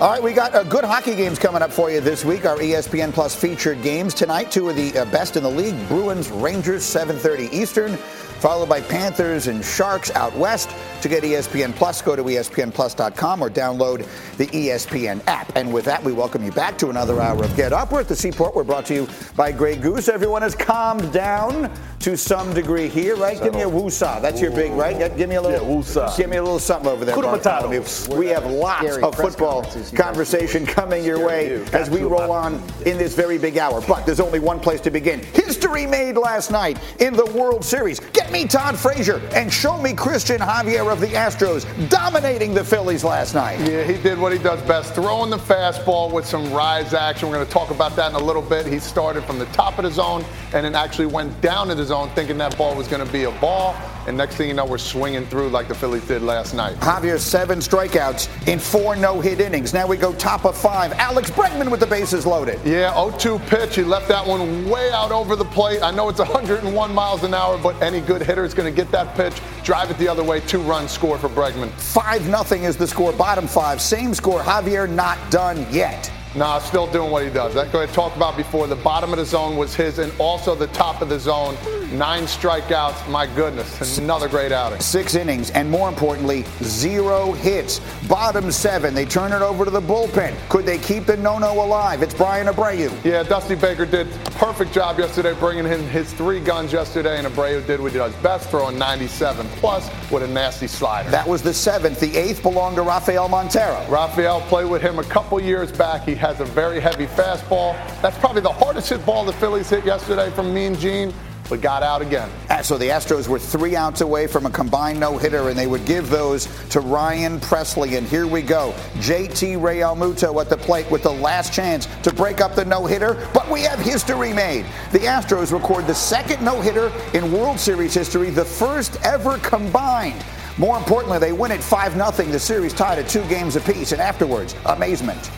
All right, we got uh, good hockey games coming up for you this week. Our ESPN Plus featured games tonight. Two of the uh, best in the league: Bruins, Rangers, 7:30 Eastern, followed by Panthers and Sharks out west. To get ESPN Plus, go to ESPNPlus.com or download the ESPN app. And with that, we welcome you back to another hour of Get Up. We're at the Seaport. We're brought to you by Grey Goose. Everyone has calmed down to some degree here, right? Give me a woosah. That's your big, right? Give me a little Yeah, woosah. Give me a little something over there. Kuna Bartholomew. Matatos. We have lots of football conferences you guys conversation coming your way you. as we roll on in this very big hour. But there's only one place to begin. History made last night in the World Series. Get me Todd Frazier and show me Christian Javier of the Astros dominating the Phillies last night. Yeah, he did what he does best, throwing the fastball with some rise action. We're going to talk about that in a little bit. He started from the top of the zone and then actually went down to the zone thinking that ball was going to be a ball. And next thing you know, we're swinging through like the Phillies did last night. Javier, seven strikeouts in four no hit innings. Now we go top of five. Alex Bregman with the bases loaded. Yeah, 0-2 pitch. He left that one way out over the plate. I know it's 101 miles an hour, but any good hitter is going to get that pitch, drive it the other way, two runs score for Bregman. 5 nothing is the score. Bottom five. Same score. Javier not done yet. Nah, still doing what he does. Like I talked about before, the bottom of the zone was his, and also the top of the zone. Nine strikeouts. My goodness, another great outing. Six innings, and more importantly, zero hits. Bottom seven. They turn it over to the bullpen. Could they keep the no-no alive? It's Bryan Abreu. Yeah, Dusty Baker did a perfect job yesterday bringing in his three guns yesterday, and Abreu did what he does best, throwing 97 plus with a nasty slider. That was the seventh. The eighth belonged to Rafael Montero. Rafael played with him a couple years back. He has a very heavy fastball. That's probably the hardest hit ball the Phillies hit yesterday from Mean Gene, but got out again. Ah, So the Astros were three outs away from a combined no-hitter, and they would give those to Ryan Pressly. And here we go. JT Realmuto at the plate with the last chance to break up the no-hitter, but we have history made. The Astros record the second no-hitter in World Series history, the first ever combined. More importantly, they win it 5 0. The series tied at two games apiece, and afterwards, amazement.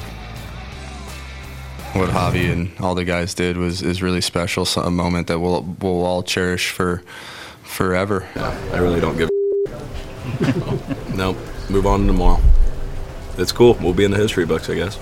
What Javi and all the guys did was is really special. So a moment that we'll we'll all cherish for forever. I really don't give. a no, move on to tomorrow. It's cool. We'll be in the history books, I guess.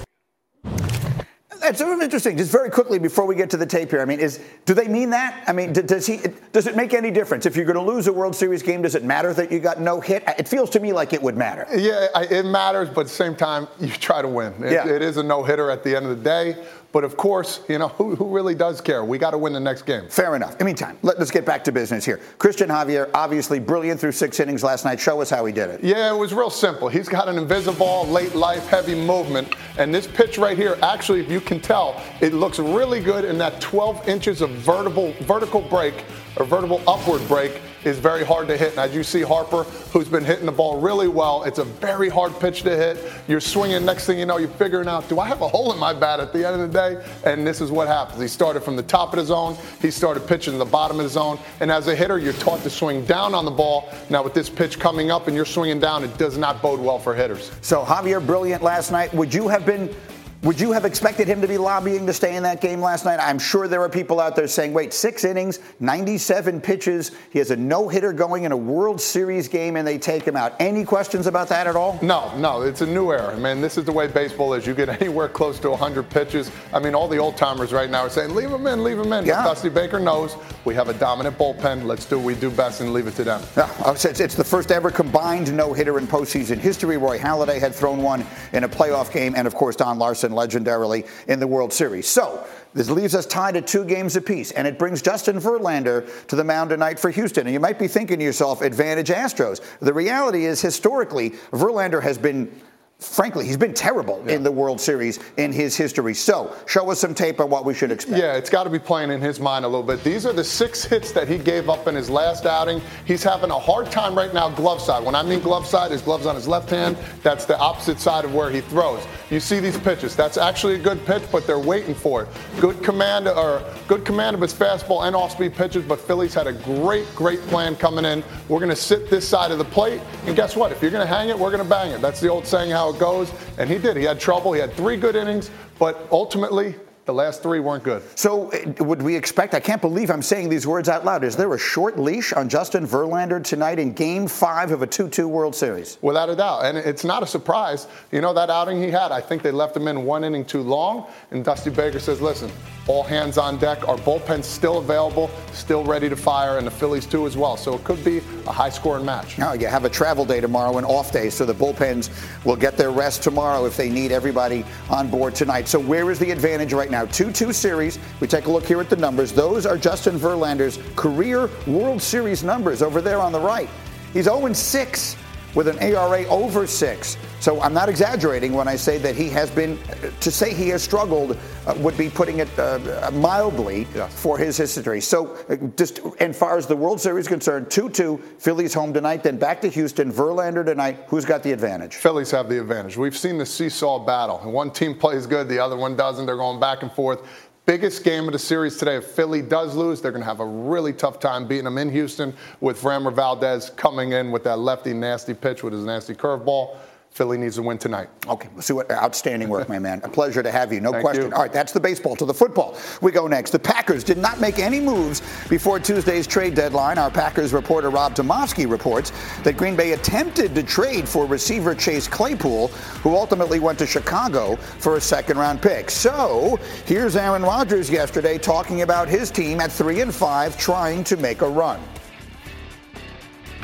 That's sort of interesting. Just very quickly before we get to the tape here, I mean, is do they mean that? I mean, d- does he? Does it make any difference if you're going to lose a World Series game? Does it matter that you got no hit? It feels to me like it would matter. Yeah, it matters, but at the same time, you try to win. It, Yeah. it is a no hitter at the end of the day. But of course, you know, who, who really does care? We got to win the next game. Fair enough. In the meantime, let, us get back to business here. Christian Javier, obviously brilliant through six innings last night. Show us how he did it. Yeah, it was real simple. He's got an invisible, late life, heavy movement. And this pitch right here, actually, if you can tell, it looks really good in that 12 inches of vertical, vertical break or vertical upward break is very hard to hit. And as you see Harper, who's been hitting the ball really well, it's a very hard pitch to hit. You're swinging, next thing you know, you're figuring out, do I have a hole in my bat at the end of the day? And this is what happens. He started from the top of the zone, he started pitching the bottom of the zone. And as a hitter, you're taught to swing down on the ball. Now, with this pitch coming up and you're swinging down, it does not bode well for hitters. So Javier, brilliant last night. Would you have been? Would you have expected him to be lobbying to stay in that game last night? I'm sure there are people out there saying, wait, six innings, 97 pitches. He has a no hitter going in a World Series game and they take him out. Any questions about that at all? No, no, it's a new era, man. This is the way baseball is. You get anywhere close to 100 pitches. I mean, all the old timers right now are saying, leave him in, leave him in. Yeah. But Dusty Baker knows we have a dominant bullpen. Let's do what we do best and leave it to them. No, I said it's the first ever combined no hitter in postseason history. Roy Halladay had thrown one in a playoff game, and of course, Don Larsen legendarily in the World Series. So, this leaves us tied at two games apiece, and it brings Justin Verlander to the mound tonight for Houston. And you might be thinking to yourself, advantage Astros. The reality is, historically, Verlander has been frankly, he's been terrible yeah. in the World Series in his history. So, show us some tape on what we should expect. Yeah, it's got to be playing in his mind a little bit. These are the six hits that he gave up in his last outing. He's having a hard time right now, glove side. When I mean glove side, his gloves on his left hand. That's the opposite side of where he throws. You see these pitches. That's actually a good pitch, but they're waiting for it. Good command or good command of his fastball and off-speed pitches. But Philly's had a great, great plan coming in. We're going to sit this side of the plate, and guess what? If you're going to hang it, we're going to bang it. That's the old saying how it goes. And he did. He had trouble. He had three good innings, but ultimately, the last three weren't good. So, uh, would we expect? I can't believe I'm saying these words out loud. Is there a short leash on Justin Verlander tonight in Game Five of a 2-2 World Series? Without a doubt, and it's not a surprise. You know that outing he had. I think they left him in one inning too long, and Dusty Baker says, "Listen, all hands on deck. Our bullpen's still available, still ready to fire, and the Phillies too as well. So it could be a high-scoring match. Now you have a travel day tomorrow, an off day, so the bullpens will get their rest tomorrow if they need everybody on board tonight. So where is the advantage right now? 2-2 series. We take a look here at the numbers. Those are Justin Verlander's career World Series numbers over there on the right. He's 0-6 with an ERA over six. So I'm not exaggerating when I say that he has been, to say he has struggled uh, would be putting it uh, mildly for his history. So uh, just as far as the World Series is concerned, 2-2, Phillies home tonight, then back to Houston, Verlander tonight. Who's got the advantage? Phillies have the advantage. We've seen the seesaw battle. One team plays good, the other one doesn't. They're going back and forth biggest game of the series today. If Philly does lose, they're going to have a really tough time beating them in Houston with Framber Valdez coming in with that lefty nasty pitch with his nasty curveball. Philly needs to win tonight. Okay, we'll see what outstanding work, my man. A pleasure to have you, no Thank question. You. All right, that's the baseball. To the football, we go next. The Packers did not make any moves before Tuesday's trade deadline. Our Packers reporter Rob Demovsky reports that Green Bay attempted to trade for receiver Chase Claypool, who ultimately went to Chicago for a second-round pick. So here's Aaron Rodgers yesterday talking about his team at three and five, trying to make a run.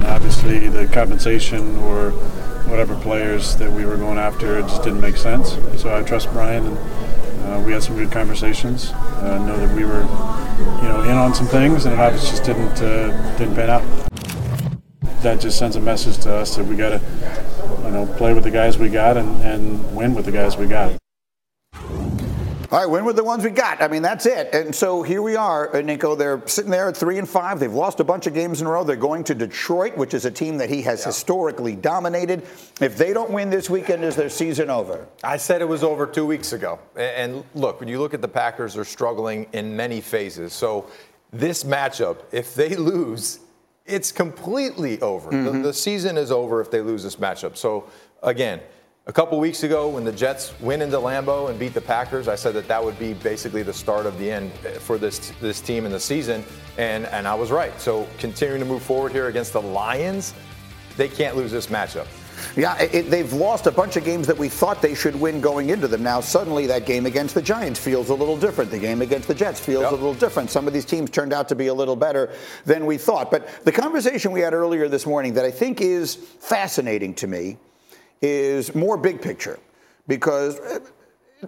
Obviously, the compensation or whatever players that we were going after, it just didn't make sense. So I trust Brian, and uh, we had some good conversations. Uh, know that we were, you know, in on some things, and it just didn't uh, didn't pan out. That just sends a message to us that we got to, you know, play with the guys we got and, and win with the guys we got. All right, win with the ones we got. I mean, that's it. And so here we are, uh, Nico. They're sitting there at three and five. They've lost a bunch of games in a row. They're going to Detroit, which is a team that he has yeah. historically dominated. If they don't win this weekend, is their season over? I said it was over two weeks ago. And look, when you look at the Packers, they're struggling in many phases. So this matchup, if they lose, it's completely over. Mm-hmm. The, the season is over if they lose this matchup. So again a couple weeks ago, when the Jets went into Lambeau and beat the Packers, I said that that would be basically the start of the end for this this team in the season, and and I was right. So continuing to move forward here against the Lions, they can't lose this matchup. Yeah, it, they've lost a bunch of games that we thought they should win going into them. Now, suddenly, that game against the Giants feels a little different. The game against the Jets feels yep. a little different. Some of these teams turned out to be a little better than we thought. But the conversation we had earlier this morning that I think is fascinating to me is more big picture because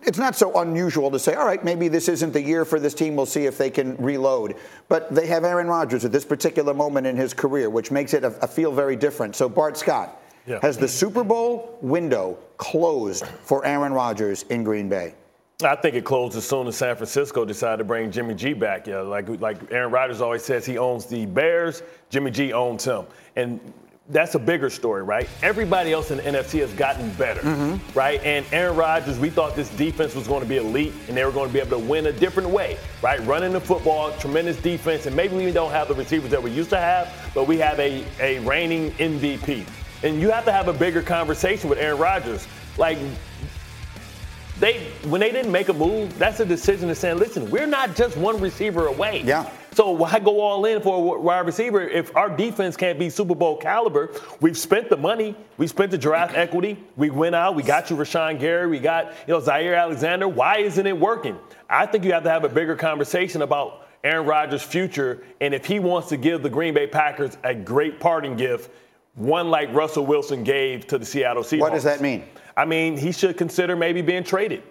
it's not so unusual to say, all right, maybe this isn't the year for this team. We'll see if they can reload. But they have Aaron Rodgers at this particular moment in his career, which makes it a, a feel very different. So, Bart Scott, yeah. has the Super Bowl window closed for Aaron Rodgers in Green Bay? I think it closed as soon as San Francisco decided to bring Jimmy G back. Yeah, like like Aaron Rodgers always says, he owns the Bears. Jimmy G owns him, and that's a bigger story, right? Everybody else in the NFC has gotten better, mm-hmm. right? And Aaron Rodgers, we thought this defense was going to be elite and they were going to be able to win a different way, right? Running the football, tremendous defense, and maybe we don't have the receivers that we used to have, but we have a, a reigning MVP. And you have to have a bigger conversation with Aaron Rodgers. Like, they when they didn't make a move, that's a decision to say, listen, we're not just one receiver away. Yeah. So why go all in for a wide receiver if our defense can't be Super Bowl caliber? We've spent the money, we spent the draft equity, we went out, we got you Rashan Gary, we got you know Zaire Alexander. Why isn't it working? I think you have to have a bigger conversation about Aaron Rodgers' future and if he wants to give the Green Bay Packers a great parting gift, one like Russell Wilson gave to the Seattle Seahawks. What does that mean? I mean, he should consider maybe being traded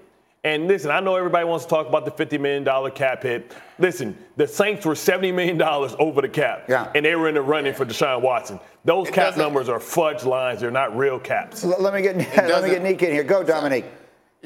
And listen, I know everybody wants to talk about the $50 million cap hit. Listen, the Saints were $70 million over the cap. Yeah. And they were in the running for Deshaun Watson. Those cap numbers are fudge lines. They're not real caps. Let, let me get let me get Nick in here. Go, Dominique.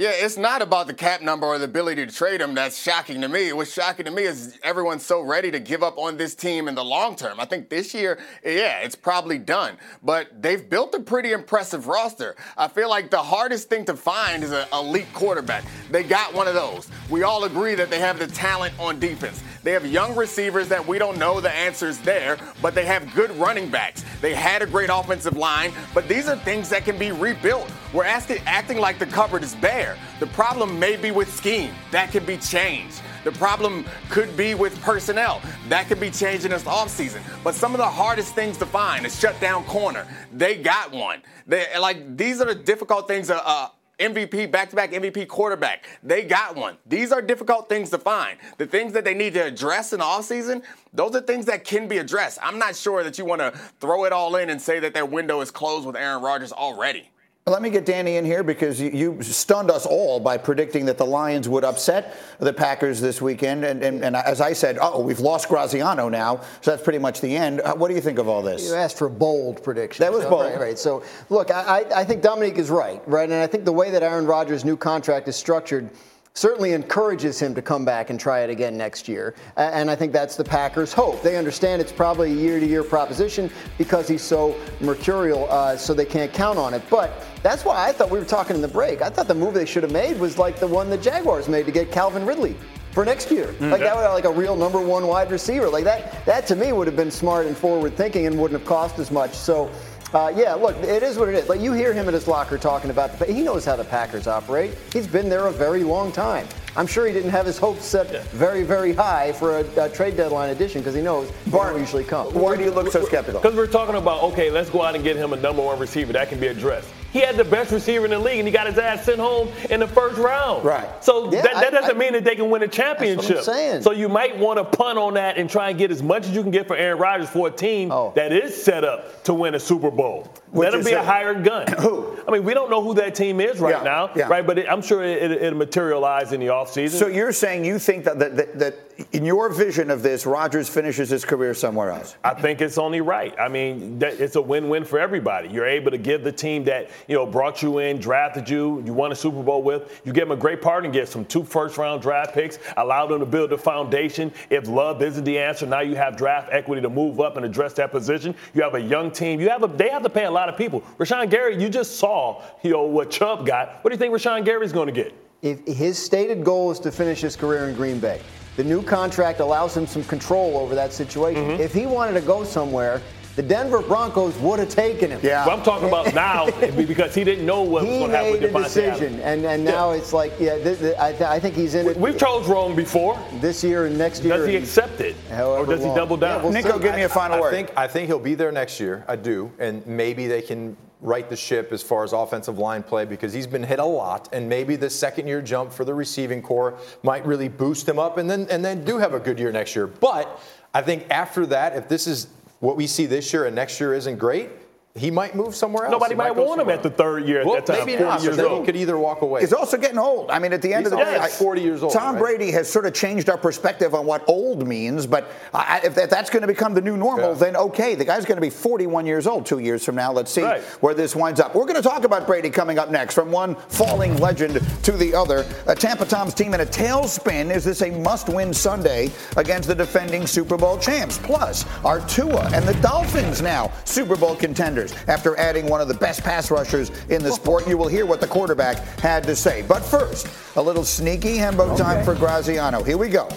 Yeah, it's not about the cap number or the ability to trade him that's shocking to me. What's shocking to me is everyone's so ready to give up on this team in the long term. I think this year, yeah, it's probably done. But they've built a pretty impressive roster. I feel like the hardest thing to find is an elite quarterback. They got one of those. We all agree that they have the talent on defense. They have young receivers that we don't know the answers there, but they have good running backs. They had a great offensive line, but these are things that can be rebuilt. We're asking, acting like the cupboard is bare. The problem may be with scheme. That can be changed. The problem could be with personnel. That could be changed in this offseason. But some of the hardest things to find, a shutdown corner, they got one. They, like these are the difficult things. Uh, uh, MVP, back-to-back MVP quarterback. They got one. These are difficult things to find. The things that they need to address in the offseason, those are things that can be addressed. I'm not sure that you want to throw it all in and say that their window is closed with Aaron Rodgers already. Let me get Danny in here because you, you stunned us all by predicting that the Lions would upset the Packers this weekend. And, and, and as I said, oh, we've lost Graziano now, so that's pretty much the end. Uh, what do you think of all this? You asked for bold predictions. That was bold. Right, right. So, look, I, I I think Dominique is right, right? And I think the way that Aaron Rodgers' new contract is structured certainly encourages him to come back and try it again next year. And I think that's the Packers' hope. They understand it's probably a year to year proposition because he's so mercurial, uh, so they can't count on it. But that's why I thought we were talking in the break. I thought the move they should have made was like the one the Jaguars made to get Calvin Ridley. For next year, like that would have like a real number one wide receiver, like that. That to me would have been smart and forward thinking and wouldn't have cost as much. So, uh, yeah, look, it is what it is. Like you hear him in his locker talking about the. He knows how the Packers operate. He's been there a very long time. I'm sure he didn't have his hopes set very, very high for a, a trade deadline addition because he knows they usually come. Why do you look so skeptical? Because we're talking about, okay, let's go out and get him a number one receiver that can be addressed. He had the best receiver in the league, and he got his ass sent home in the first round. Right. So Yeah, that, that I- doesn't I- mean that they can win a championship. saying. So you might want to punt on that and try and get as much as you can get for Aaron Rodgers for a team Oh. that is set up to win a Super Bowl. Which Let him be a hired gun. Who? I mean, we don't know who that team is right Yeah, now, right? But it, I'm sure it, it, it'll materialize in the offseason. So you're saying you think that, that, that, that in your vision of this, Rodgers finishes his career somewhere else? I think it's only right. I mean, that, it's a win-win for everybody. You're able to give the team that you know brought you in, drafted you, you won a Super Bowl with. You give them a great partner, get some two first-round draft picks, allow them to build a foundation. If Love isn't the answer, now you have draft equity to move up and address that position. You have a young team. You have a, they have to pay a lot of people. Rashan Gary, you just saw you know what Chubb got. What do you think Rashan Gary's going to get? If his stated goal is to finish his career in Green Bay, the new contract allows him some control over that situation. Mm-hmm. If he wanted to go somewhere, the Denver Broncos would have taken him. Yeah. But I'm talking about now because he didn't know what was He going to happen made with a Davante decision, Adams. and, and now it's like, yeah, th- th- I, th- I think he's in it We've chose wrong before. this year and next year. Does he accept it, or however does he double down? Yeah, we'll Nico, see. give me a final I word. think I think he'll be there next year. I do, and maybe they can right the ship as far as offensive line play because he's been hit a lot, and maybe the second year jump for the receiving core might really boost him up, and then and then do have a good year next year. But I think after that, if this is what we see this year and next year isn't great. He might move somewhere else. Nobody He might go want him at the third year at Well, that time, Maybe 40 not. years then old. he could either walk away. He's also getting old. I mean, at the end He's of the day, I- 40 years old, Tom right? Brady has sort of changed our perspective on what old means. But I, if that, that's going to become the new normal, Yeah. then okay, the guy's going to be 41 years old two years from now. Let's see Right. where this winds up. We're going to talk about Brady coming up next, from one falling legend to the other. A Tampa Tom's team in a tailspin. Is this a must-win Sunday against the defending Super Bowl champs? Plus, are Tua and the Dolphins now Super Bowl contenders after adding one of the best pass rushers in the sport? You will hear what the quarterback had to say. But first, a little sneaky hembo time for Graziano. Here we go.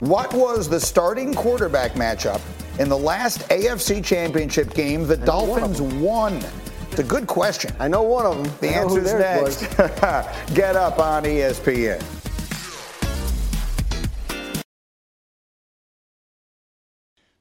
What was the starting quarterback matchup in the last AFC Championship game the Dolphins won? It's a good question. I know one of them. The answer know who answer's theirs next. Get up on ESPN.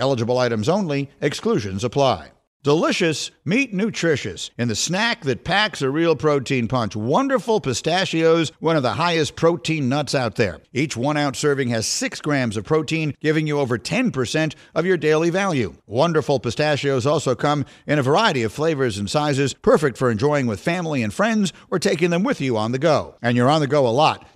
Eligible items only, exclusions apply. Delicious, meat nutritious and the snack that packs a real protein punch. Wonderful pistachios, one of the highest protein nuts out there. Each one ounce serving has six grams of protein, giving you over 10% of your daily value. Wonderful pistachios also come in a variety of flavors and sizes, perfect for enjoying with family and friends or taking them with you on the go. And you're on the go a lot,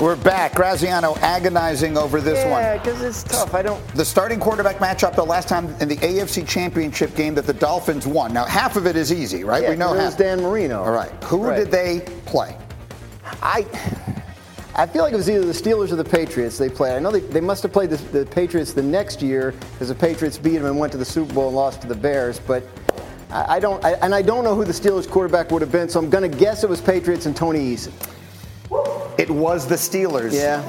We're back. Graziano agonizing over this yeah, one. Yeah, because it's tough. I don't. The starting quarterback matchup the last time in the AFC Championship game that the Dolphins won. Now, half of it is easy, right? Yeah, we know it half. was Dan Marino. All right. Who Right. did they play? I. I feel like it was either the Steelers or the Patriots they played. I know they, they must have played the, the Patriots the next year because the Patriots beat them and went to the Super Bowl and lost to the Bears. But I, I don't, I, and I don't know who the Steelers quarterback would have been. So I'm going to guess it was Patriots and Tony Eason. It was the Steelers. Yeah.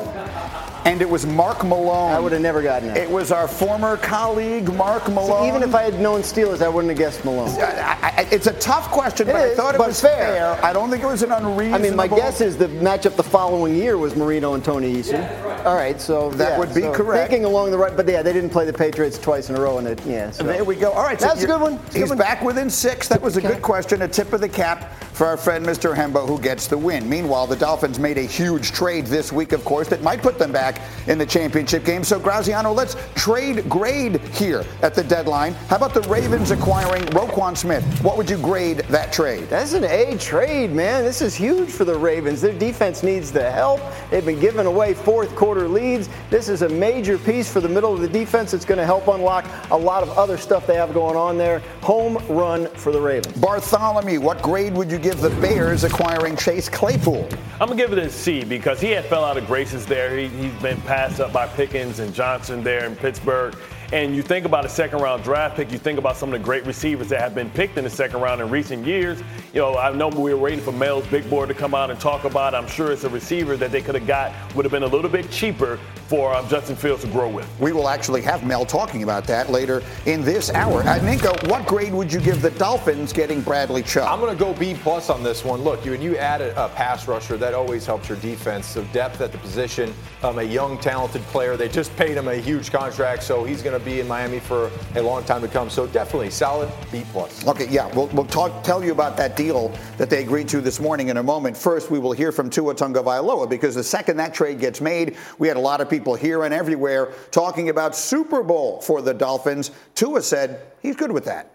And it was Mark Malone. I would have never gotten it. It was our former colleague, Mark Malone. See, even if I had known Steelers, I wouldn't have guessed Malone. I, I, it's a tough question, It but I thought it was fair. I don't think it was an unreasonable. I mean, my guess is the matchup the following year was Marino and Tony Eason. All right, so That yeah, would be so correct. Thinking along the right, but yeah, they didn't play the Patriots twice in a row, and it, yeah. So. There we go. All right, so that's a good one. A good He's one. back within six. That was a Okay. good question. A tip of the cap for our friend Mr. Hembo, who gets the win. Meanwhile, the Dolphins made a huge trade this week, of course, that might put them back in the championship game. So, Graziano, let's trade grade here at the deadline. How about the Ravens acquiring Roquan Smith? What would you grade that trade? That's an A trade, man. This is huge for the Ravens. Their defense needs the help. They've been giving away fourth quarter leads. This is a major piece for the middle of the defense. It's going to help unlock a lot of other stuff they have going on there. Home run for the Ravens. Bartholomew, what grade would you give the Bears acquiring Chase Claypool? I'm gonna give it a C because he had fell out of graces there. He, he's been passed up by Pickens and Johnson there in Pittsburgh. And you think about a second round draft pick, you think about some of the great receivers that have been picked in the second round in recent years. You know, I know we were waiting for Mel's big board to come out and talk about. I'm sure it's a receiver that they could have got would have been a little bit cheaper for um, Justin Fields to grow with. We will actually have Mel talking about that later in this hour. Uh, Ninko, what grade would you give the Dolphins getting Bradley Chubb? I'm going to go B plus on this one. Look, you, when you add a, a pass rusher, that always helps your defense. So depth at the position, um, a young, talented player. They just paid him a huge contract, so he's going to be in Miami for a long time to come. So definitely solid B plus. Okay, yeah, we'll, we'll talk, tell you about that deal that they agreed to this morning in a moment. First, we will hear from Tua Tagovailoa because the second that trade gets made, we had a lot of people here and everywhere talking about Super Bowl for the Dolphins. Tua said he's good with that.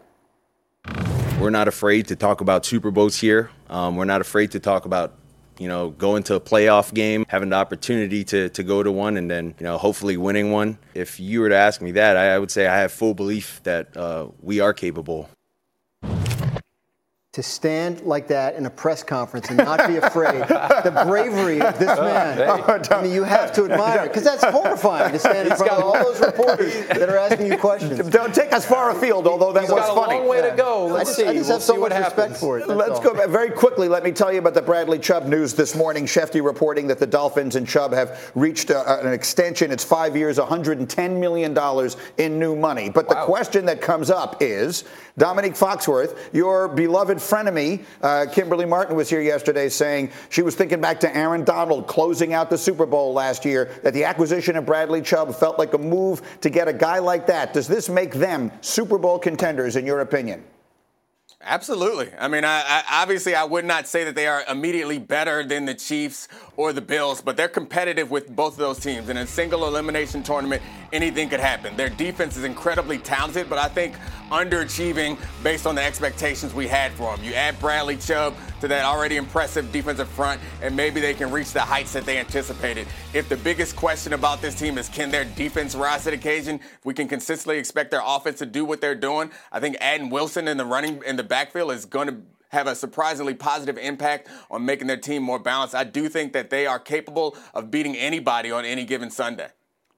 We're not afraid to talk about Super Bowls here. Um, we're not afraid to talk about, you know, going to a playoff game, having the opportunity to, to go to one, and then, you know, hopefully winning one. If you were to ask me that, I, I would say I have full belief that uh, we are capable. To stand like that in a press conference and not be afraid, the bravery of this oh, man. I mean, you have to admire it because that's horrifying to stand in front of all those reporters that are asking you questions. Don't take us far afield, although that He's was got a funny. long way to go. Let's just, see. I just We'll have so see what much respect for it. Let's all. go back very quickly. Let me tell you about the Bradley Chubb news this morning. Schefty reporting that the Dolphins and Chubb have reached a, an extension. It's five years, $110 million in new money. But the question that comes up is Dominique Foxworth, your beloved frenemy, uh, Kimberly Martin was here yesterday saying she was thinking back to Aaron Donald closing out the Super Bowl last year, that the acquisition of Bradley Chubb felt like a move to get a guy like that. Does this make them Super Bowl contenders, in your opinion? Absolutely. I mean, I, I, obviously, I would not say that they are immediately better than the Chiefs or the Bills, but they're competitive with both of those teams. In a single elimination tournament, anything could happen. Their defense is incredibly talented, but I think underachieving based on the expectations we had for them. You add Bradley Chubb to that already impressive defensive front, and maybe they can reach the heights that they anticipated. If the biggest question about this team is can their defense rise to the occasion, if we can consistently expect their offense to do what they're doing, I think adding Wilson in the running in the backfield is going to have a surprisingly positive impact on making their team more balanced. I do think that they are capable of beating anybody on any given Sunday.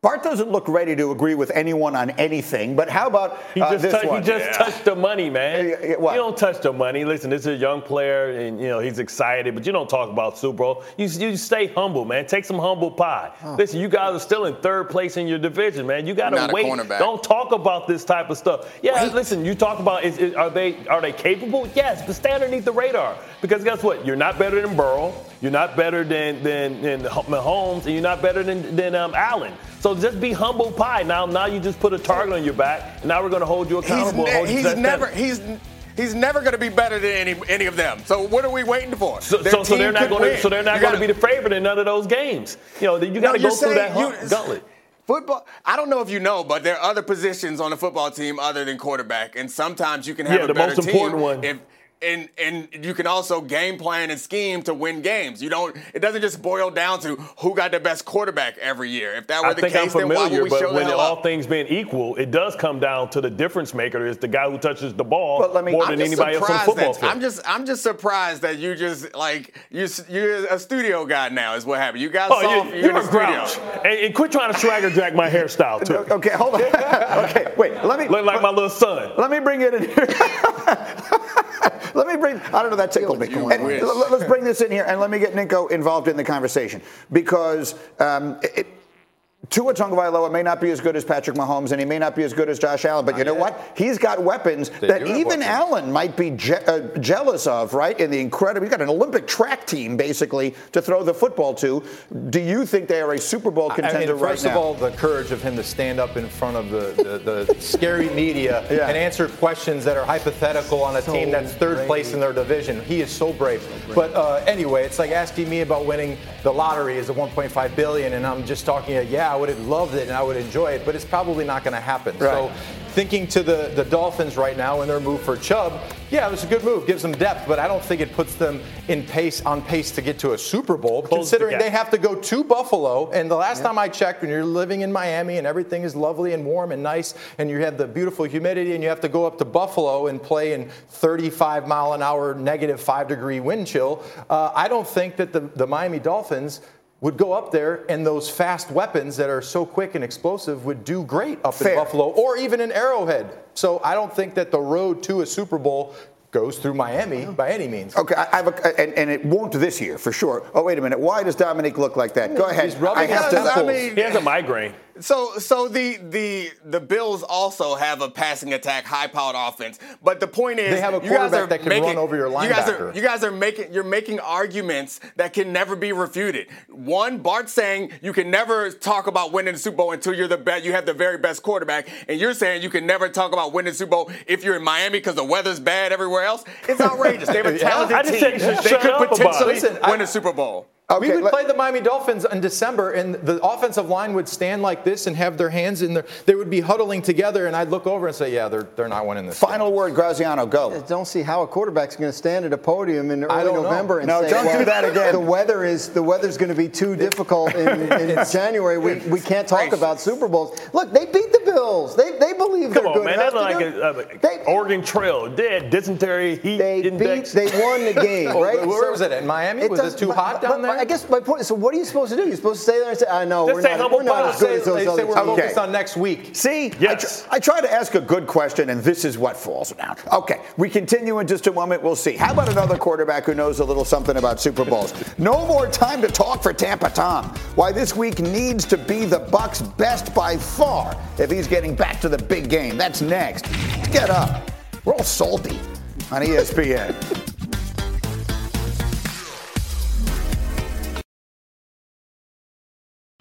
Bart doesn't look ready to agree with anyone on anything, but how about he uh, just this tou- one? He just Yeah. touched the money, man. Yeah, yeah. You don't touch the money. Listen, this is a young player, and you know he's excited, but you don't talk about Super Bowl. You, you stay humble, man. Take some humble pie. Listen, you guys are still in third place in your division, man. You gotta wait. cornerback. Don't talk about this type of stuff. Yeah, listen. You talk about is, is- are they are they capable? Yes, but stay underneath the radar because guess what? You're not better than Burrow. You're not better than than, than Mahomes, and you're not better than than um, Allen. So just be humble pie. Now, now you just put a target on your back, and now we're going to hold you accountable. and ne- he's that never he's he's never going to be better than any any of them. So what are we waiting for? So, so, so they're not going to. So they're not going to be the favorite in none of those games. You know, you got to No, go through that saying you- gauntlet. Football. I don't know if you know, but there are other positions on the football team other than quarterback, and sometimes you can have Yeah, a the better most important team one. If, and and you can also game plan and scheme to win games. You don't. It doesn't just boil down to who got the best quarterback every year. If that were I the think case, I'm then why familiar, would we show but when all up? things being equal, it does come down to the difference maker is the guy who touches the ball But let me- more I'm than anybody else on the football field. I'm just I'm just surprised that you just like you you're a studio guy now is what happened. You got Oh, saw you, you're you're in a the studio. grouch. And, and quit trying to swagger jack my hairstyle, too. Okay, hold on. okay, wait. Let me Look like my little son. let me bring it in here. let me bring. I don't know. That tickled me. You And wish. l- l- let's bring this in here and let me get Ninko involved in the conversation because um, it, Tua Tagovailoa may not be as good as Patrick Mahomes, and he may not be as good as Josh Allen. But you know what? He's got weapons that even weapons. Allen might be je- uh, jealous of, right? In the incredible, he's got an Olympic track team basically to throw the football to. Do you think they are a Super Bowl I contender mean, right first now? of all, the courage of him to stand up in front of the, the, the scary media Yeah. and answer questions that are hypothetical on a team that's third place in their division. He is so brave. But uh, anyway, it's like asking me about winning the lottery is a 1.5 billion, and I'm just talking. Yeah, I would have loved it and I would enjoy it, but it's probably not going to happen. Right. So. Thinking to the, the Dolphins right now in their move for Chubb, yeah, it was a good move, gives them depth, but I don't think it puts them in pace on pace to get to a Super Bowl, Close considering gap. they have to go to Buffalo. And the last time I checked, when you're living in Miami and everything is lovely and warm and nice, and you have the beautiful humidity, and you have to go up to Buffalo and play in 35 mile an hour, negative five degree wind chill, uh, I don't think that the, the Miami Dolphins would go up there and those fast weapons that are so quick and explosive would do great up Fair. in Buffalo or even in Arrowhead. So I don't think that the road to a Super Bowl goes through Miami by any means. Okay, I I have a, and, and it won't this year for sure. Oh, wait a minute. Why does Dominique look like that? Go ahead. He's rubbing I have his to. I temples. mean- He has a migraine. So, so the the the Bills also have a passing attack, high-powered offense. But the point is, They have a you guys quarterback are that can making, run over your You guys are linebacker. you guys are making you're making arguments that can never be refuted. One, Bart saying you can never talk about winning the Super Bowl until you're the best. You have the very best quarterback, and you're saying you can never talk about winning the Super Bowl if you're in Miami because the weather's bad everywhere else. It's outrageous. They have a Yeah. talented I just team. said you they could potentially it. Listen, I- win a Super Bowl. Okay, we would let- play the Miami Dolphins in December, and the offensive line would stand like this and have their hands in their. They would be huddling together, and I'd look over and say, "Yeah, they're they're not winning this." Final word, Graziano. Go. I don't see how a quarterback's going to stand at a podium in I early don't know. November and No, say, don't do that again. The weather is the weather's going to be too difficult in, in January. We, we can't talk about Super Bowls. Look, they beat the Bills. They they believe Come they're on, good man. enough That's like to do a, it. a They- Oregon Trail. They had dysentery, heat They beat. They won the game, right? where was it, in Miami? Was it too hot down there? I guess my point. is, So what are you supposed to do? You're supposed to stay there and say, "I know we're not, we're not as good Say, as those other say we're teams." Okay. focused on next week. See, I, Yes. tr- I try to ask a good question, and this is what falls down. Okay, we continue in just a moment. We'll see. How about another quarterback who knows a little something about Super Bowls? No more time to talk for Tampa Tom. Why this week needs to be the Bucs' best by far if he's getting back to the big game. That's next. Get up. We're all salty on ESPN.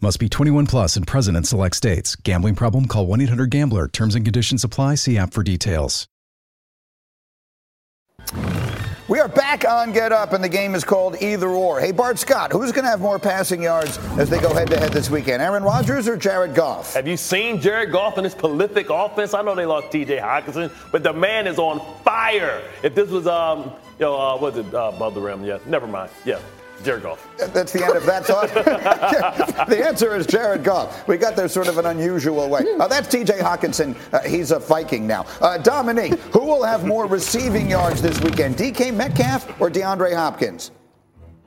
Must be 21 plus and present in select states. Gambling problem? Call 1 800 Gambler. Terms and conditions apply. See app for details. We are back on Get Up, and the game is called Either Or. Hey, Bart Scott, who's going to have more passing yards as they go head to head this weekend? Aaron Rodgers or Jared Goff? Have you seen Jared Goff in his prolific offense? I know they lost T.J. Hockenson, but the man is on fire. If this was, um, you know, uh, was it uh, above the rim? Yeah, never mind. Yeah, Jared Goff. That's the end of that thought. the answer is Jared Goff. We got there sort of an unusual way. Uh, that's T.J. Hockenson. Uh, he's a Viking now. Uh, Dominique, who will have more receiving yards this weekend, DK Metcalf or DeAndre Hopkins?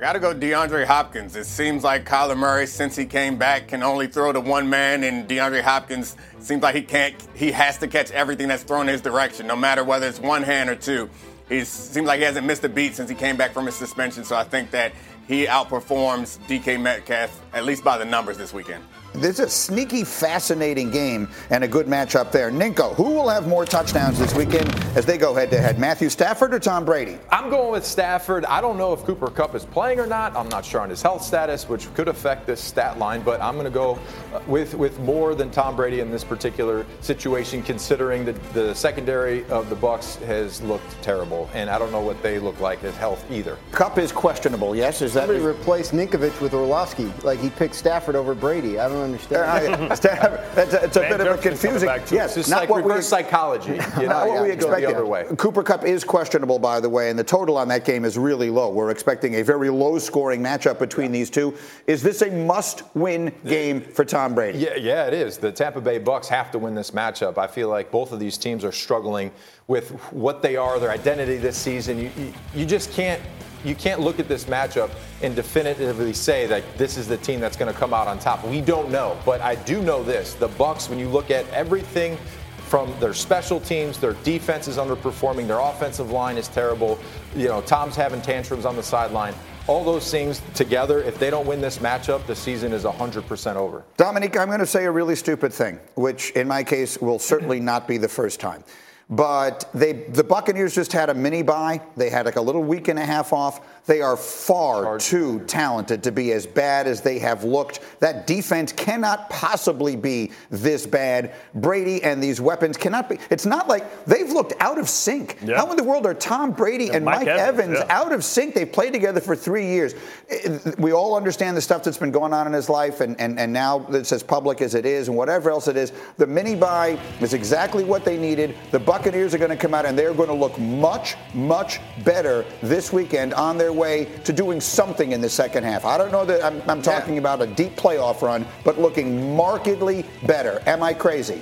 Got to go DeAndre Hopkins. It seems like Kyler Murray, since he came back, can only throw to one man, and DeAndre Hopkins seems like he can't. He has to catch everything that's thrown in his direction, no matter whether it's one hand or two. He seems like he hasn't missed a beat since he came back from his suspension. So I think that he outperforms DK Metcalf at least by the numbers this weekend. This is a sneaky, fascinating game and a good matchup there. Ninko, who will have more touchdowns this weekend as they go head to head? Matthew Stafford or Tom Brady? I'm going with Stafford. I don't know if Cooper Kupp is playing or not. I'm not sure on his health status, which could affect this stat line, but I'm going to go uh, with, with more than Tom Brady in this particular situation, considering that the secondary of the Bucs has looked terrible, and I don't know what they look like at health either. Kupp is questionable, yes? Is that Somebody replaced Ninkovich with Orlovsky. Like he picked Stafford over Brady. I don't understand. Uh, Stafford, it's a, it's a bit of a confusing. Yes, It's not like what we reverse psychology. You not what you we go expected. the other way. Cooper Kupp is questionable, by the way, and the total on that game is really low. We're expecting a very low-scoring matchup between these two. Is this a must-win game for Tom Brady? Yeah, yeah, it is. The Tampa Bay Bucs have to win this matchup. I feel like both of these teams are struggling with what they are, their identity this season. You, you, you just can't you can't look at this matchup and definitively say that this is the team that's going to come out on top. We don't know, but I do know this: the Bucs. When you look at everything from their special teams, their defense is underperforming, their offensive line is terrible. You know, Tom's having tantrums on the sideline. All those things together, if they don't win this matchup, the season is 100% over. Dominique, I'm going to say a really stupid thing, which in my case will certainly not be the first time. But they, the Buccaneers just had a mini bye. They had like a little week and a half off. They are far too talented to be as bad as they have looked. That defense cannot possibly be this bad. Brady and these weapons cannot be. It's not like they've looked out of sync. Yeah. How in the world are Tom Brady and, And Mike, Mike Evans, Evans, yeah. out of sync? They've played together for three years. Eh, we all understand the stuff that's been going on in his life, and, and, and now it's as public as it is, and whatever else it is. The mini bye is exactly what they needed. The Buccaneers are going to come out, and they're going to look much, much better this weekend on their way to doing something in the second half. I don't know that I'm, I'm talking about a deep playoff run, but looking markedly better. Am I crazy?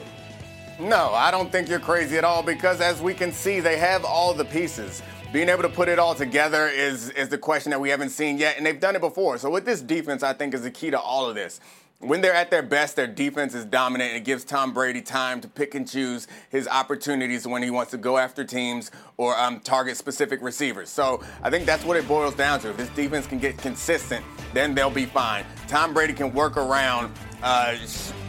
No, I don't think you're crazy at all because as we can see, they have all the pieces. Being able to put it all together is, is the question that we haven't seen yet, and they've done it before. So with this defense, I think is the key to all of this. When they're at their best, their defense is dominant. It gives Tom Brady time to pick and choose his opportunities when he wants to go after teams or um, target specific receivers. So I think that's what it boils down to. If this defense can get consistent, then they'll be fine. Tom Brady can work around uh,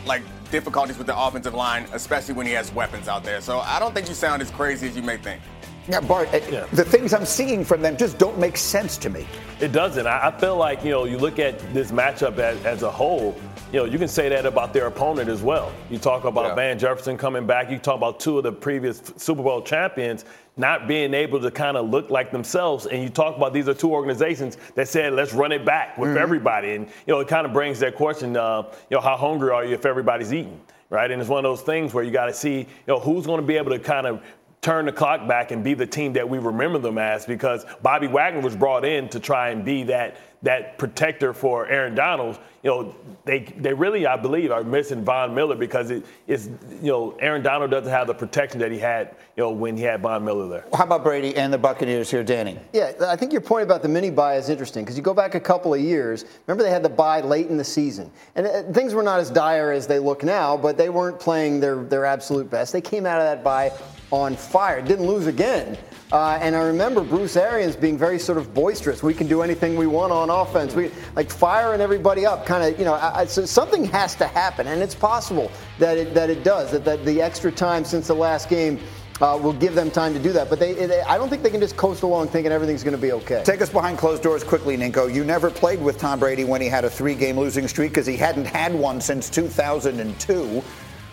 like difficulties with the offensive line, especially when he has weapons out there. So I don't think you sound as crazy as you may think. Yeah, Bart, uh, the things I'm seeing from them just don't make sense to me. It doesn't. I, I feel like, you know, you look at this matchup as, as a whole, you know, you can say that about their opponent as well. You talk about Yeah. Van Jefferson coming back. You talk about two of the previous Super Bowl champions not being able to kind of look like themselves. And you talk about these are two organizations that said, let's run it back with everybody. And, you know, it kind of brings that question, uh, you know, how hungry are you if everybody's eating? Right. And it's one of those things where you got to see, you know, who's going to be able to kind of turn the clock back and be the team that we remember them as because Bobby Wagner was brought in to try and be that that protector for Aaron Donald. You know, they they really, I believe, are missing Von Miller because it is you know Aaron Donald doesn't have the protection that he had you know when he had Von Miller there. How about Brady and the Buccaneers here, Danny? Yeah, I think your point about the mini bye is interesting because you go back a couple of years. Remember, they had the bye late in the season, and uh, things were not as dire as they look now, but they weren't playing their their absolute best. They came out of that bye on fire. Didn't lose again. Uh, and I remember Bruce Arians being very sort of boisterous. We can do anything we want on offense. We like firing everybody up. Kind of, you know, I, so something has to happen, and it's possible that it that it does. That, that the extra time since the last game. Uh, will give them time to do that, but they, they, I don't think they can just coast along thinking everything's going to be okay. Take us behind closed doors quickly, Ninko. You never played with Tom Brady when he had a three-game losing streak because he hadn't had one since 2002.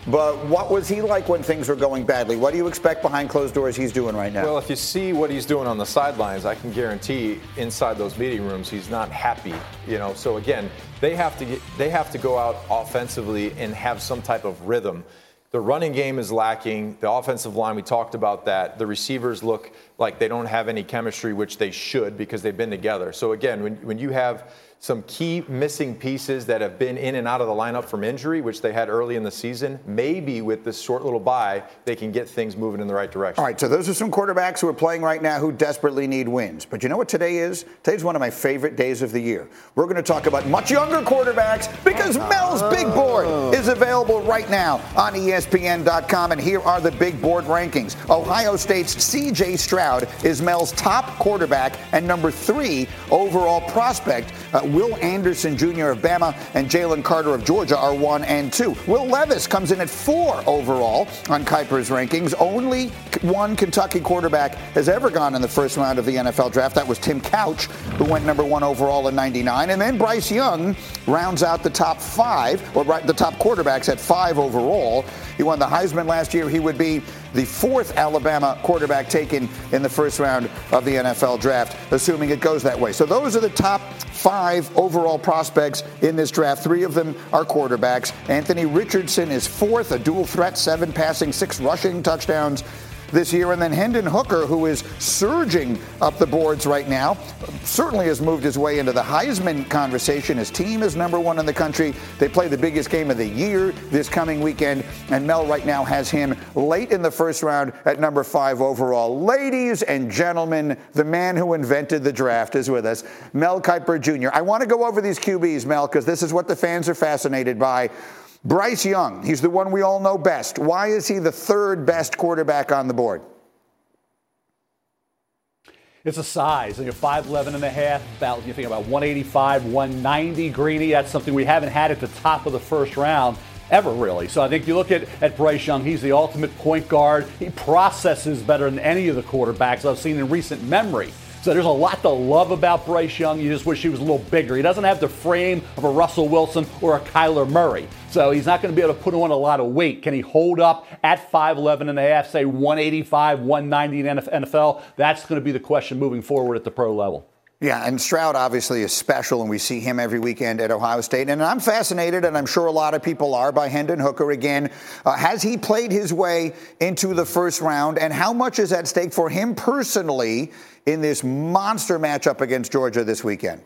But what was he like when things were going badly? What do you expect behind closed doors he's doing right now? Well, if you see what he's doing on the sidelines, I can guarantee inside those meeting rooms he's not happy. You know, so again, they have to get, they have to go out offensively and have some type of rhythm. The running game is lacking. The offensive line, we talked about that. The receivers look like they don't have any chemistry, which they should because they've been together. So again, when, when you have some key missing pieces that have been in and out of the lineup from injury, which they had early in the season. Maybe with this short little bye, they can get things moving in the right direction. All right, so those are some quarterbacks who are playing right now who desperately need wins. But you know what today is? Today's one of my favorite days of the year. We're going to talk about much younger quarterbacks because Mel's Big Board is available right now on ESPN.com. And here are the Big Board rankings. Ohio State's CJ Stroud is Mel's top quarterback and number three overall prospect. Uh, Will Anderson Jr. of Bama and Jalen Carter of Georgia are one and two. Will Levis comes in at four overall on Kiper's rankings. Only one Kentucky quarterback has ever gone in the first round of the NFL draft. That was Tim Couch, who went number one overall in 99. And then Bryce Young rounds out the top five, or the top quarterbacks at five overall. He won the Heisman last year. He would be the fourth Alabama quarterback taken in the first round of the NFL draft, assuming it goes that way. So those are the top five overall prospects in this draft. Three of them are quarterbacks. Anthony Richardson is fourth, a dual threat, seven passing, six rushing touchdowns this year. And then Hendon Hooker, who is surging up the boards right now, certainly has moved his way into the Heisman conversation. His team is number one in the country. They play the biggest game of the year this coming weekend. And Mel right now has him late in the first round at number five overall. Ladies and gentlemen, the man who invented the draft is with us, Mel Kiper Jr. I want to go over these QBs, Mel, because this is what the fans are fascinated by. Bryce Young, he's the one we all know best. Why is he the third best quarterback on the board? It's a size. You know, 5'11 and a half, about, you think about 185, 190 Greeny. That's something we haven't had at the top of the first round ever, really. So I think you look at, at Bryce Young, he's the ultimate point guard. He processes better than any of the quarterbacks I've seen in recent memory. So there's a lot to love about Bryce Young. You just wish he was a little bigger. He doesn't have the frame of a Russell Wilson or a Kyler Murray. So he's not going to be able to put on a lot of weight. Can he hold up at 5'11 and a half, say 185, 190 in NFL? That's going to be the question moving forward at the pro level. Yeah, and Stroud obviously is special, and we see him every weekend at Ohio State. And I'm fascinated, and I'm sure a lot of people are, by Hendon Hooker again. Uh, has he played his way into the first round, and how much is at stake for him personally in this monster matchup against Georgia this weekend?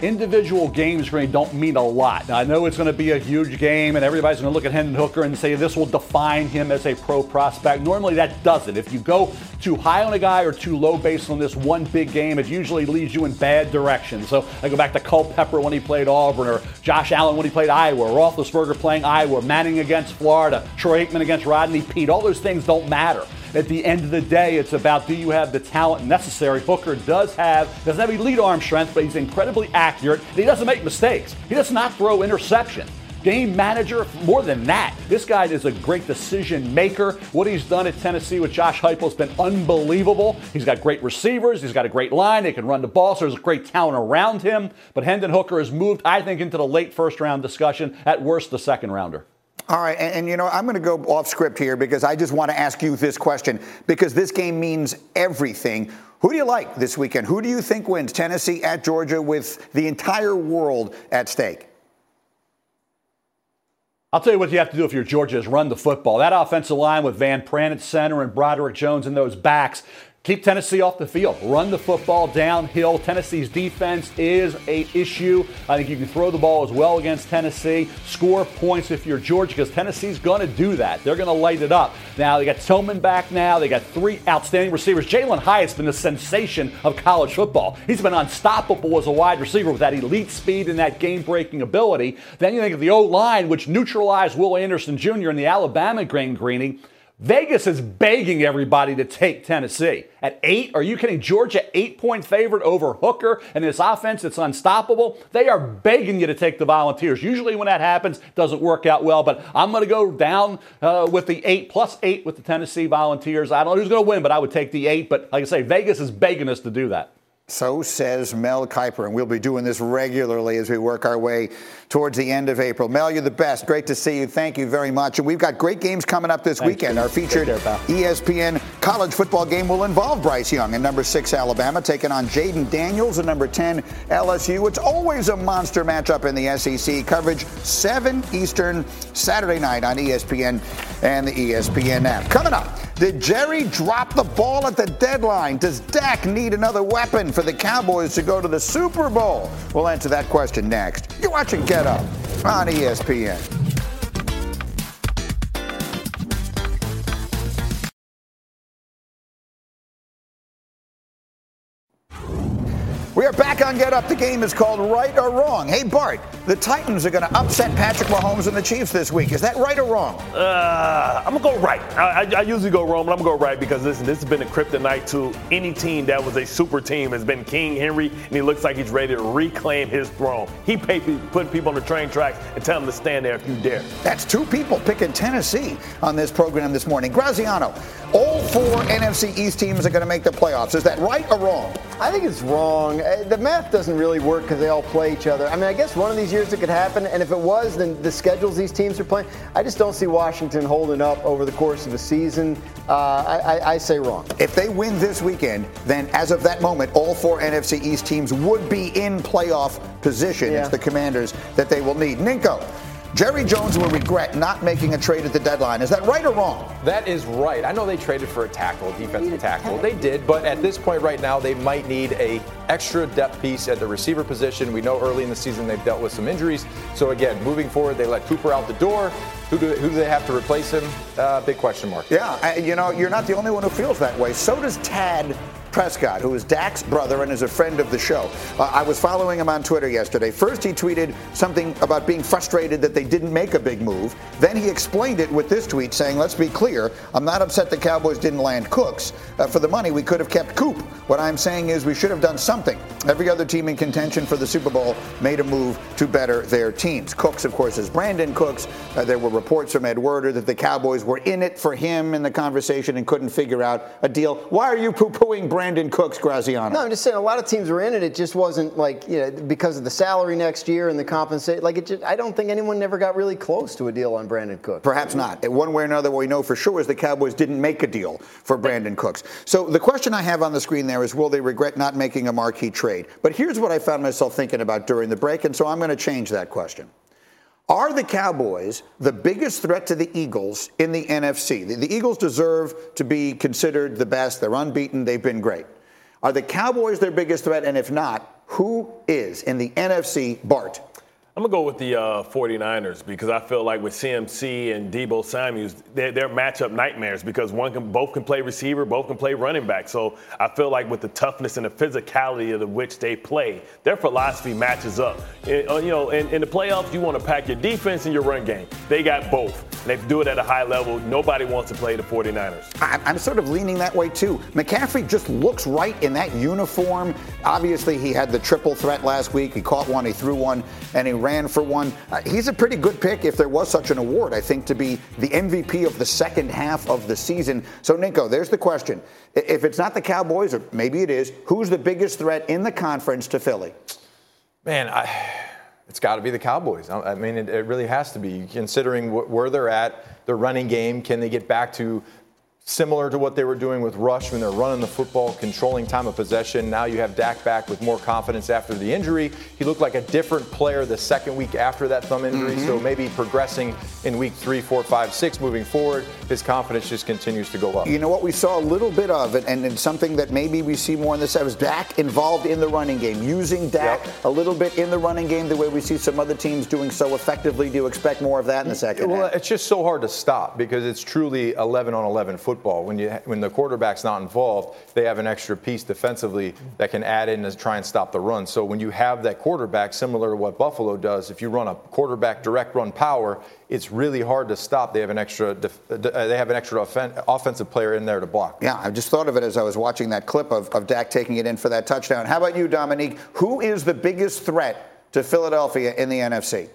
Individual games really don't mean a lot. Now, I know it's going to be a huge game, and everybody's going to look at Hendon Hooker and say this will define him as a pro prospect. Normally, that doesn't. If you go too high on a guy or too low based on this one big game, it usually leads you in bad directions. So I go back to Culpepper when he played Auburn, or Josh Allen when he played Iowa, or Roethlisberger playing Iowa, Manning against Florida, Troy Aikman against Rodney Peete. All those things don't matter at the end of the day, it's about do you have the talent necessary. Hooker does have, doesn't have elite arm strength, but he's incredibly accurate. He doesn't make mistakes. He does not throw interception game manager. More than that, this guy is a great decision maker. What he's done at Tennessee with Josh Heupel has been unbelievable. He's got great receivers. He's got a great line. They can run the ball, so there's a great talent around him. But Hendon Hooker has moved, I think, into the late first round discussion. At worst, the second rounder. All right, and, and, you know, I'm going to go off script here because I just want to ask you this question because this game means everything. Who do you like this weekend? Who do you think wins? Tennessee at Georgia with the entire world at stake? I'll tell you what you have to do if you're Georgia is run the football. That offensive line with Van Pran at center and Broderick Jones and those backs keep Tennessee off the field. Run the football downhill. Tennessee's defense is a issue. I think you can throw the ball as well against Tennessee. Score points if you're Georgia because Tennessee's going to do that. They're going to light it up. Now they got Tillman back. Now they got three outstanding receivers. Jalin Hyatt's been the sensation of college football. He's been unstoppable as a wide receiver with that elite speed and that game-breaking ability. Then you think of the O line, which neutralized Will Anderson Jr. in the Alabama Green greening. Vegas is begging everybody to take Tennessee. At eight, are you kidding? Georgia, eight point favorite over Hooker and this offense that's unstoppable. They are begging you to take the Volunteers. Usually, when that happens, doesn't work out well, but I'm going to go down uh, with the eight plus eight with the Tennessee Volunteers. I don't know who's going to win, but I would take the eight. But like I say, Vegas is begging us to do that. So says Mel Kiper, and we'll be doing this regularly as we work our way towards the end of April. Mel, you're the best. Great to see you. Thank you very much. And we've got great games coming up this Thanks, weekend. Our featured care, ESPN college football game will involve Bryce Young and number six Alabama taking on Jayden Daniels and number 10 LSU. It's always a monster matchup in the SEC. Coverage 7 Eastern Saturday night on ESPN and the ESPN app. Coming up, did Jerry drop the ball at the deadline? Does Dak need another weapon for the Cowboys to go to the Super Bowl? We'll answer that question next. You're watching Get Up on ESPN. On Get Up. The game is called Right or Wrong. Hey, Bart, the Titans are going to upset Patrick Mahomes and the Chiefs this week. Is that right or wrong? Uh, I'm gonna go right. I, I, I usually go wrong, but I'm gonna go right because listen, this has been a kryptonite to any team that was a super team. It's been King Henry, and he looks like he's ready to reclaim his throne. He paid putting people on the train tracks and tell them to stand there if you dare. That's two people picking Tennessee on this program this morning. Graziano, all four NFC East teams are going to make the playoffs. Is that right or wrong? I think it's wrong. Uh, The math doesn't really work because they all play each other. I mean, I guess one of these years it could happen, and if it was, then the schedules these teams are playing, I just don't see Washington holding up over the course of a season. Uh, I, I, I say wrong. If they win this weekend, then as of that moment, all four NFC East teams would be in playoff position. Yeah. It's the commanders that they will need. Ninko, Jerry Jones will regret not making a trade at the deadline. Is that right or wrong? That is right. I know they traded for a tackle, defensive tackle. They did, but at this point right now, they might need a extra depth piece at the receiver position. We know early in the season they've dealt with some injuries. So again, moving forward, they let Cooper out the door. Who do, who do they have to replace him? Uh, big question mark. Yeah, I- you know, you're not the only one who feels that way. So does Tad Prescott, who is Dak's brother and is a friend of the show. Uh, I was following him on Twitter yesterday. First, he tweeted something about being frustrated that they didn't make a big move. Then he explained it with this tweet saying, Let's be clear, I'm not upset the Cowboys didn't land Cooks. Uh, for the money, we could have kept Coop. What I'm saying is we should have done something. Every other team in contention for the Super Bowl made a move to better their teams. Cooks, of course, is Brandin Cooks. Uh, there were reports from Ed Werder that the Cowboys were in it for him in the conversation and couldn't figure out a deal. Why are you poo-pooing Brandin Cooks, Graziano? No, I'm just saying a lot of teams were in it. It just wasn't like you know because of the salary next year and the compensate. Like it, just, I don't think anyone ever got really close to a deal on Brandin Cook. Perhaps not. One way or another, what we know for sure is the Cowboys didn't make a deal for Brandin Cooks. So the question I have on the screen there is will they regret not making a marquee trade? But here's what I found myself thinking about during the break, and so I'm going to change that question. Are the Cowboys the biggest threat to the Eagles in the NFC? The, the Eagles deserve to be considered the best. They're unbeaten, they've been great. Are the Cowboys their biggest threat? And if not, who is in the NFC? Bart. I'm gonna go with the uh, 49ers because I feel like with CMC and Deebo Samuels, they're, they're matchup nightmares because one can both can play receiver, both can play running back. So I feel like with the toughness and the physicality of the which they play, their philosophy matches up. Uh, you know, in, in the playoffs, you want to pack your defense and your run game. They got both. They do it at a high level. Nobody wants to play the 49ers. I- I'm sort of leaning that way too. McCaffrey just looks right in that uniform. Obviously, he had the triple threat last week. He caught one, he threw one, and he ran for one. Uh, he's a pretty good pick if there was such an award, I think, to be the MVP of the second half of the season. So, Nico, there's the question. If it's not the Cowboys, or maybe it is, who's the biggest threat in the conference to Philly? Man, I, it's got to be the Cowboys. I mean, it, it really has to be. Considering wh- where they're at, their running game, can they get back to similar to what they were doing with Rush when they're running the football, controlling time of possession. Now you have Dak back with more confidence after the injury. He looked like a different player the second week after that thumb injury. Mm-hmm. So maybe progressing in week three, four, five, six, moving forward, his confidence just continues to go up. You know what we saw a little bit of, and, and something that maybe we see more in this was Dak involved in the running game, using Dak a little bit in the running game, the way we see some other teams doing so effectively. Do you expect more of that in the second Well, half? it's just so hard to stop because it's truly 11 on 11 football. When you when the quarterback's not involved, they have an extra piece defensively that can add in to try and stop the run. So when you have that quarterback, similar to what Buffalo does, if you run a quarterback direct run power, it's really hard to stop. They have an extra def- uh, they have an extra offen- offensive player in there to block. Yeah, I just thought of it as I was watching that clip of, of Dak taking it in for that touchdown. How about you, Dominique? Who is the biggest threat to Philadelphia in the NFC?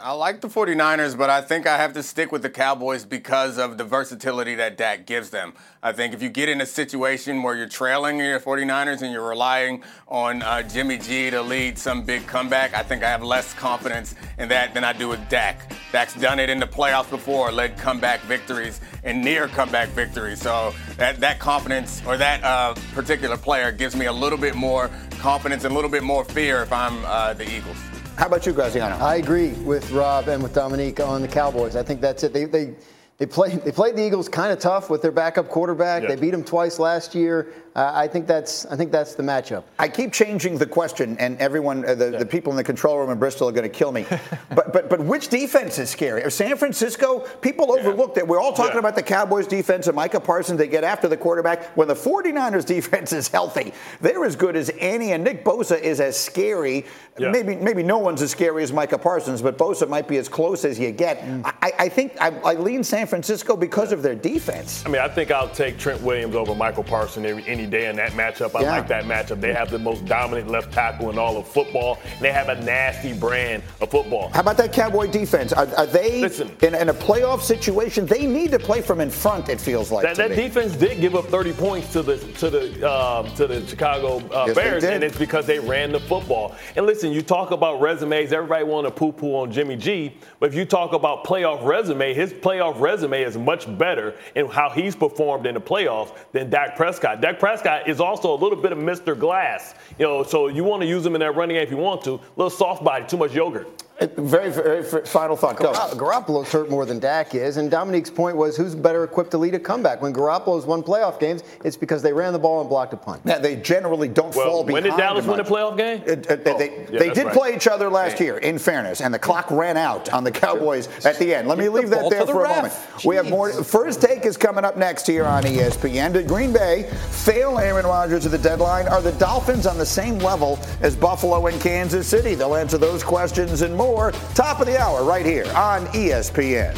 I like the 49ers, but I think I have to stick with the Cowboys because of the versatility that Dak gives them. I think if you get in a situation where you're trailing your 49ers and you're relying on uh, Jimmy G to lead some big comeback, I think I have less confidence in that than I do with Dak. Dak's done it in the playoffs before, led comeback victories and near comeback victories. So that, that confidence or that uh, particular player gives me a little bit more confidence and a little bit more fear if I'm uh, the Eagles. How about you, Graziano? I agree with Rob and with Dominique on the Cowboys. I think that's it. They they they played they played the Eagles kind of tough with their backup quarterback. Yeah. They beat them twice last year. Uh, I think that's I think that's the matchup. I keep changing the question, and everyone, uh, the, the people in the control room in Bristol are going to kill me. but but but which defense is scary? San Francisco, people overlook that. We're all talking Yeah. about the Cowboys defense and Micah Parsons. They get after the quarterback. When the 49ers defense is healthy, they're as good as any. And Nick Bosa is as scary. Yeah. Maybe maybe no one's as scary as Micah Parsons, but Bosa might be as close as you get. I, I think I, I lean San Francisco because of their defense. I mean, I think I'll take Trent Williams over Michael Parsons any, any day in that matchup. I Yeah. like that matchup. They have the most dominant left tackle in all of football. And they have a nasty brand of football. How about that Cowboy defense? Are, are they Listen. in, in a playoff situation? They need to play from in front. It feels like That, that defense did give up 30 points to the to the um, to the Chicago uh, Yes, Bears, and it's because they ran the football. And listen, you talk about resumes. Everybody want to poo-poo on Jimmy G, but if you talk about playoff resume, his playoff resume is much better in how he's performed in the playoffs than Dak Prescott. Dak Prescott is also a little bit of Mr. Glass, you know. So you want to use him in that running game if you want to. A little soft body, too much yogurt. Very, very, very final thought. Go. Garoppolo's hurt more than Dak is, and Dominique's point was who's better equipped to lead a comeback. When Garoppolo's won playoff games, it's because they ran the ball and blocked a punt. Yeah, they generally don't Well, fall behind. when did Dallas much. win a playoff game? It- it- they Oh, they, yeah, they did right. play each other last year, in fairness, and the clock ran out on the Cowboys at the end. Let me Give the leave that there the for a ref. moment. We have more. First take is coming up next here on ESPN. Did Green Bay fail Aaron Rodgers at the deadline? Are the Dolphins on the same level as Buffalo and Kansas City? They'll answer those questions and more. Top of the hour, right here on ESPN.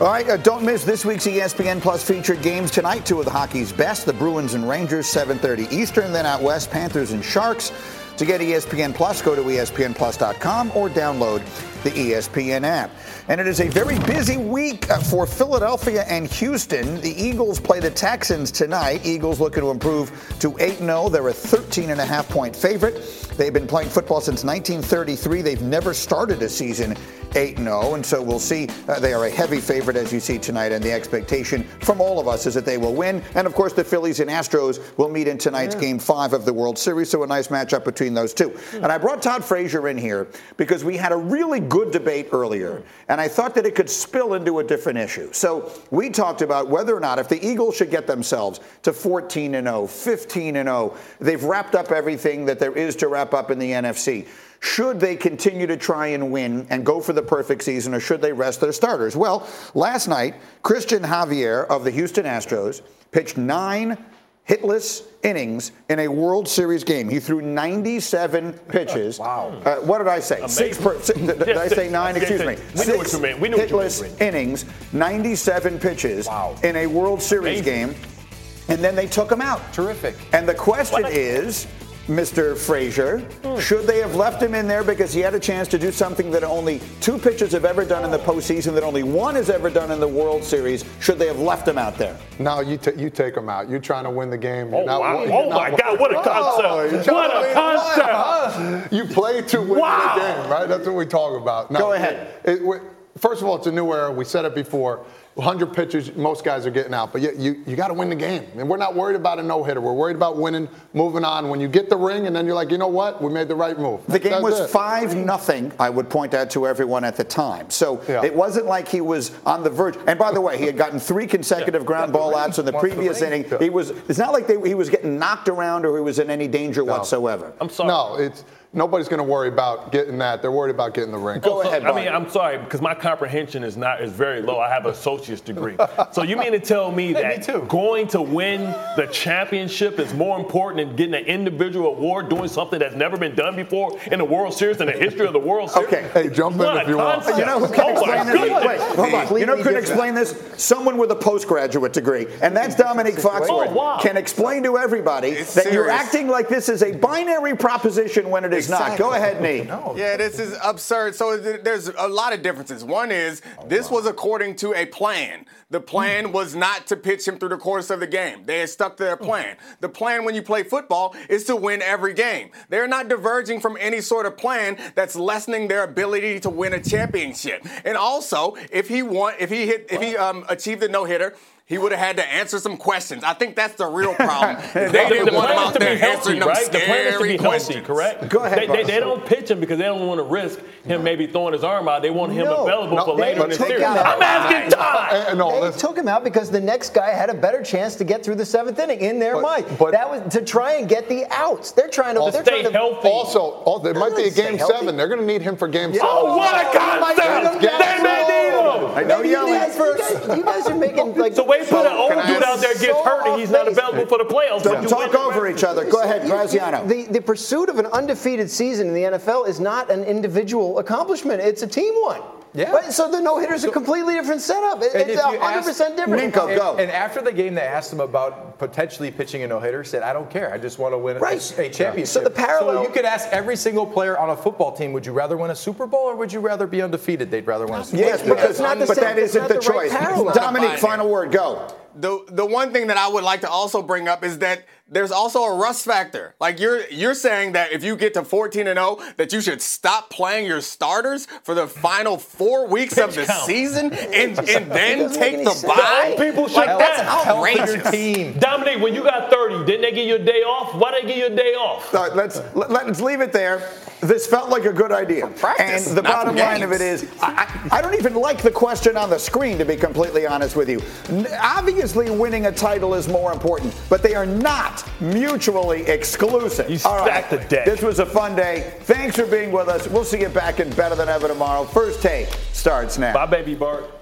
All right, uh, don't miss this week's ESPN Plus featured games tonight. Two of the hockey's best, the Bruins and Rangers, 7:30 Eastern. Then out west, Panthers and Sharks. To get ESPN Plus, go to ESPNPlus.com or download the ESPN app. And it is a very busy week uh, for Philadelphia and Houston. The Eagles play the Texans tonight. Eagles looking to improve to 8-0. They're a 13 and a half point favorite. They've been playing football since 1933. They've never started a season 8 0, and so we'll see. Uh, they are a heavy favorite, as you see tonight, and the expectation from all of us is that they will win. And of course, the Phillies and Astros will meet in tonight's game five of the World Series, so a nice matchup between those two. And I brought Todd Frazier in here because we had a really good debate earlier, and I thought that it could spill into a different issue. So we talked about whether or not if the Eagles should get themselves to 14 and 0, 15 and 0, they've wrapped up everything that there is to wrap up in the NFC. Should they continue to try and win and go for the perfect season, or should they rest their starters? Well, last night, Cristian Javier of the Houston Astros pitched nine hitless innings in a World Series game. He threw 97 pitches. Wow. Uh, what did I say? Six per, si- did, did I say nine? Excuse me. we knew what Six you meant. We knew what you meant, hitless innings, 97 pitches in a World Series Amazing. game, and then they took him out. Terrific. And the question What? is, Mr. Frazier. Hmm. Should they have left him in there because he had a chance to do something that only two pitchers have ever done in the postseason, that only one has ever done in the World Series? Should they have left him out there? No, you, ta- you take him out. You're trying to win the game. Oh, You're not- wow. Oh, my God, what a oh, concept. Oh, What a win- concept. Huh? You play to win Wow. the game, right? That's what we talk about. No, Go ahead. it- we- first of all, it's a new era. We said it before. 100 pitches, most guys are getting out, but you, you, you got to win the game. And we're not worried about a no hitter. We're worried about winning, moving on. When you get the ring, and then you're like, you know what? We made the right move. The game That's was it. five nothing. I would point out to everyone at the time. So Yeah. it wasn't like he was on the verge. And by the way, he had gotten three consecutive ground ball outs in the Wants previous ring. inning. He was. It's not like they, he was getting knocked around or he was in any danger whatsoever. I'm sorry. No, it's nobody's going to worry about getting that. They're worried about getting the ring. Go So, ahead. I mean, I'm sorry because my comprehension is not is very low. I have an associate's degree. so you mean to tell me Hey, that me too. going to win the championship is more important than getting an individual award, doing something that's never been done before in the World Series in the history of the World Series? Okay. Hey, jump in if a you want. Oh you know who can oh explain this? goodness. Wait, hold on. You know who can explain this? Someone with a postgraduate degree, and that's Dominique Foxworth. Oh, wow. Can explain to everybody It's that you're acting like this is a binary proposition when it is not. Go ahead, Nate. No. Yeah, this is absurd. So there's a lot of differences. One is this was according to a plan. The plan was not to pitch him through the course of the game. They had stuck to their plan. The plan when you play football is to win every game. They're not diverging from any sort of plan that's lessening their ability to win a championship. And also, if he won, if he hit, if he um, achieved a no hitter. He would have had to answer some questions. I think that's the real problem. they The, didn't the want him out to be there healthy, answering them right? The plan is to scary be healthy, questions. correct? Go ahead, They, they, they don't pitch him because they don't want to risk him maybe throwing his arm out. They want him No. available No, for they later in the took series. I'm asking Todd. No, They took him out because the next guy had a better chance to get through the seventh inning in their But- mind. but- that was to try and get the outs. They're trying to. To they're stay trying to, healthy. Also, oh, there might be a game seven. They're going to need him for game oh, seven. Oh, what a concept! Get They may need him. I know Maybe you, yelling. guys, you, guys, you guys are making like. So wait for the old dude out there gets so hurt and he's not available for the playoffs. Don't talk over each other. Go ahead, You- you- Graziano. The, the pursuit of an undefeated season in the NFL is not an individual accomplishment. It's a team one. Yeah. Right? So the no hitter is a completely different setup. It- it's if 100% ask- different. Ninko, And, go. and after the game, they asked him about potentially pitching a no-hitter. Said, "I don't care. I just want to win a- Right. a, championship." So the parallel- So you could ask every single player on a football team, "Would you rather win a Super Bowl or would you rather be undefeated?" They'd rather win a Super Yes, Bowl. because not the but same- that it's isn't not the, the choice. parallel. Dominique, final word. Go. the the one thing that I would like to also bring up is that there's also a rust factor. Like you're you're saying that if you get to 14 and 0, that you should stop playing your starters for the final four weeks of the count. season and, and then take the sense. bye. People should like that's rest. outrageous. team. Dominique, when you got 30, didn't they give you a day off? Why did they give you a day off? All right, let's let, let's leave it there. This felt like a good idea. practice, and the not bottom for line of it is, I, I I don't even like the question on the screen, to be completely honest with you. Obviously, winning a title is more important, but they are not mutually exclusive. You All right, stacked the deck. This was a fun day. Thanks for being with us. We'll see you back in Better Than Ever tomorrow. First take starts now. Bye, baby Bart.